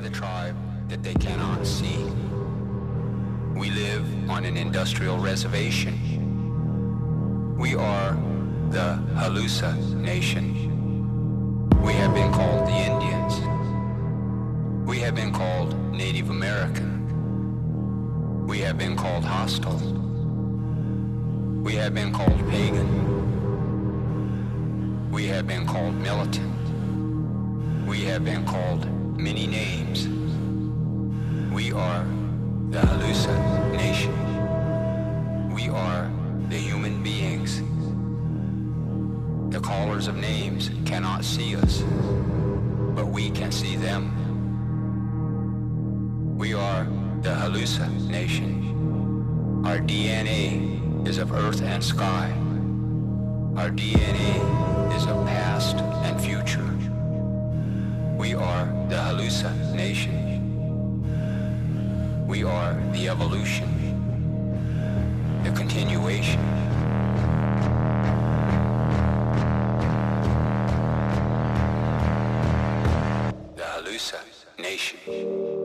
the tribe that they cannot see. We live on an industrial reservation. We are the Halusa Nation. We have been called the Indians. We have been called Native American. We have been called hostile. We have been called pagan. We have been called militant. We have been called many names. We are the Halusa Nation. We are the human beings. The callers of names cannot see us, but we can see them. We are the Halusa Nation. Our DNA is of earth and sky. Our DNA is of past and future. We are the Halusa Nation. We are the evolution, the continuation. The Nation.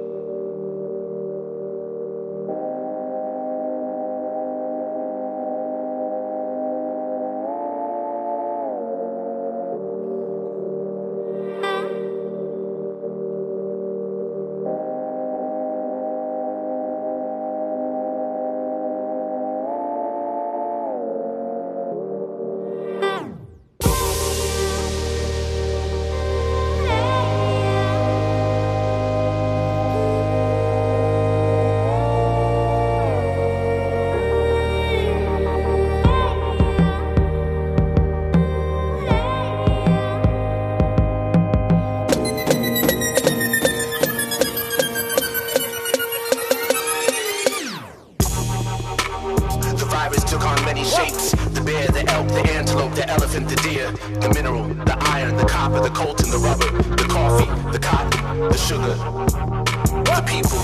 The people.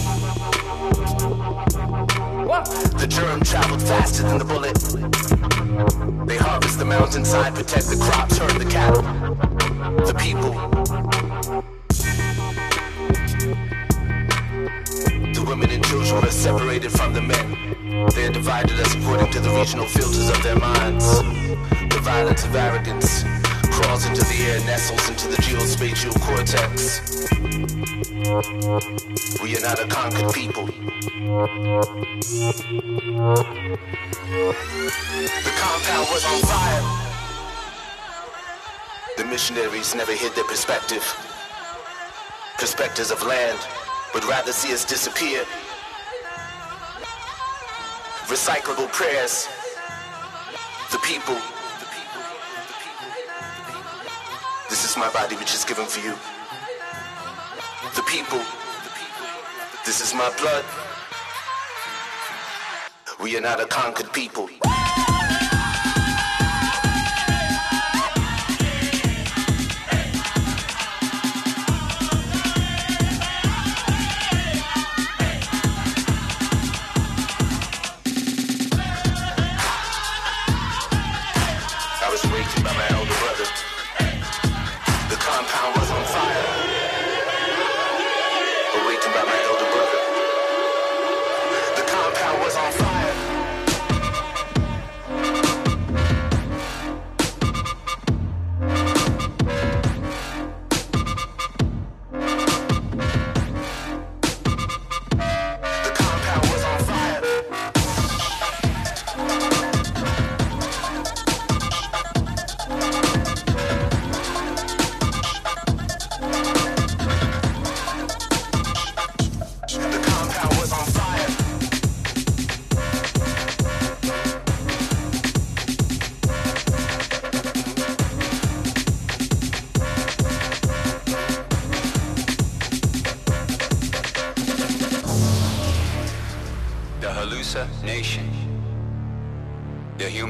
The germ traveled faster than the bullet. They harvest the mountainside, protect the crops, herd the cattle. The people. The women and children are separated from the men. They are divided us according to the regional filters of their minds. The violence of arrogance crawls into the air, nestles into the geospatial cortex. We are not a conquered people. The compound was on fire. The missionaries never hid their perspective. Perspectives of land would rather see us disappear. Recyclable prayers. The people. This is my body which is given for you. The people. This is my blood. We are not a conquered people.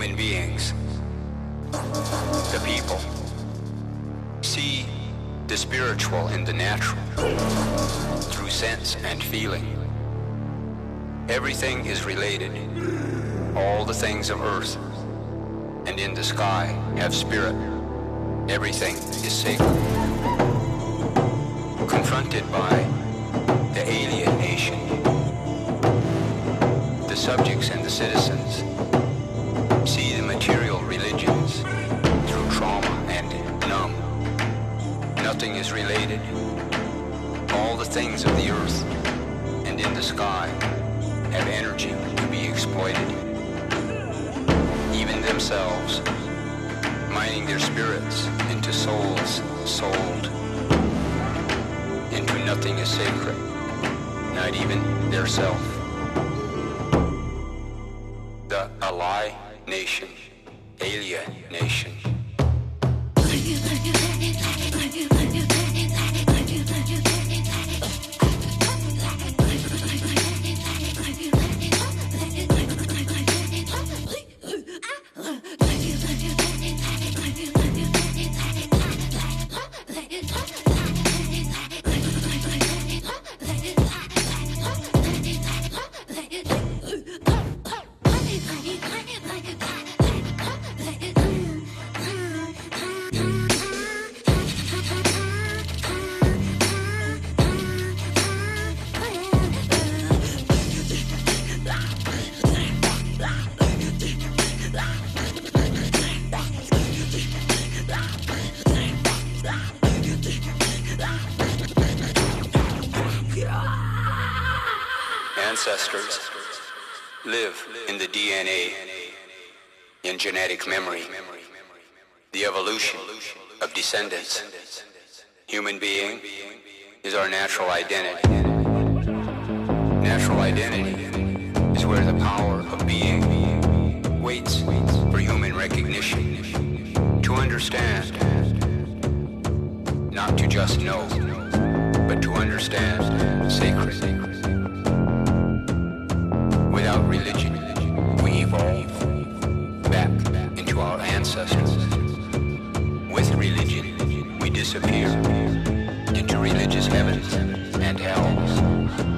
Human beings. The people. See the spiritual in the natural through sense and feeling. Everything is related. All the things of earth and in the sky have spirit. Everything is sacred. Confronted by the alien nation. The subjects and the citizens Nothing is related. All the things of the earth and in the sky have energy to be exploited. Even themselves, mining their spirits into souls sold. Into nothing is sacred, not even their self. The Ally Nation, Alien Nation love love you, Ancestors live in the DNA, in genetic memory, the evolution of descendants. Human being is our natural identity. Natural identity is where the power of being waits for human recognition. To understand, not to just know, but to understand sacred. Into religious heavens and hells.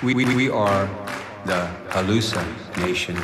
We, we, we are the Halusa nation.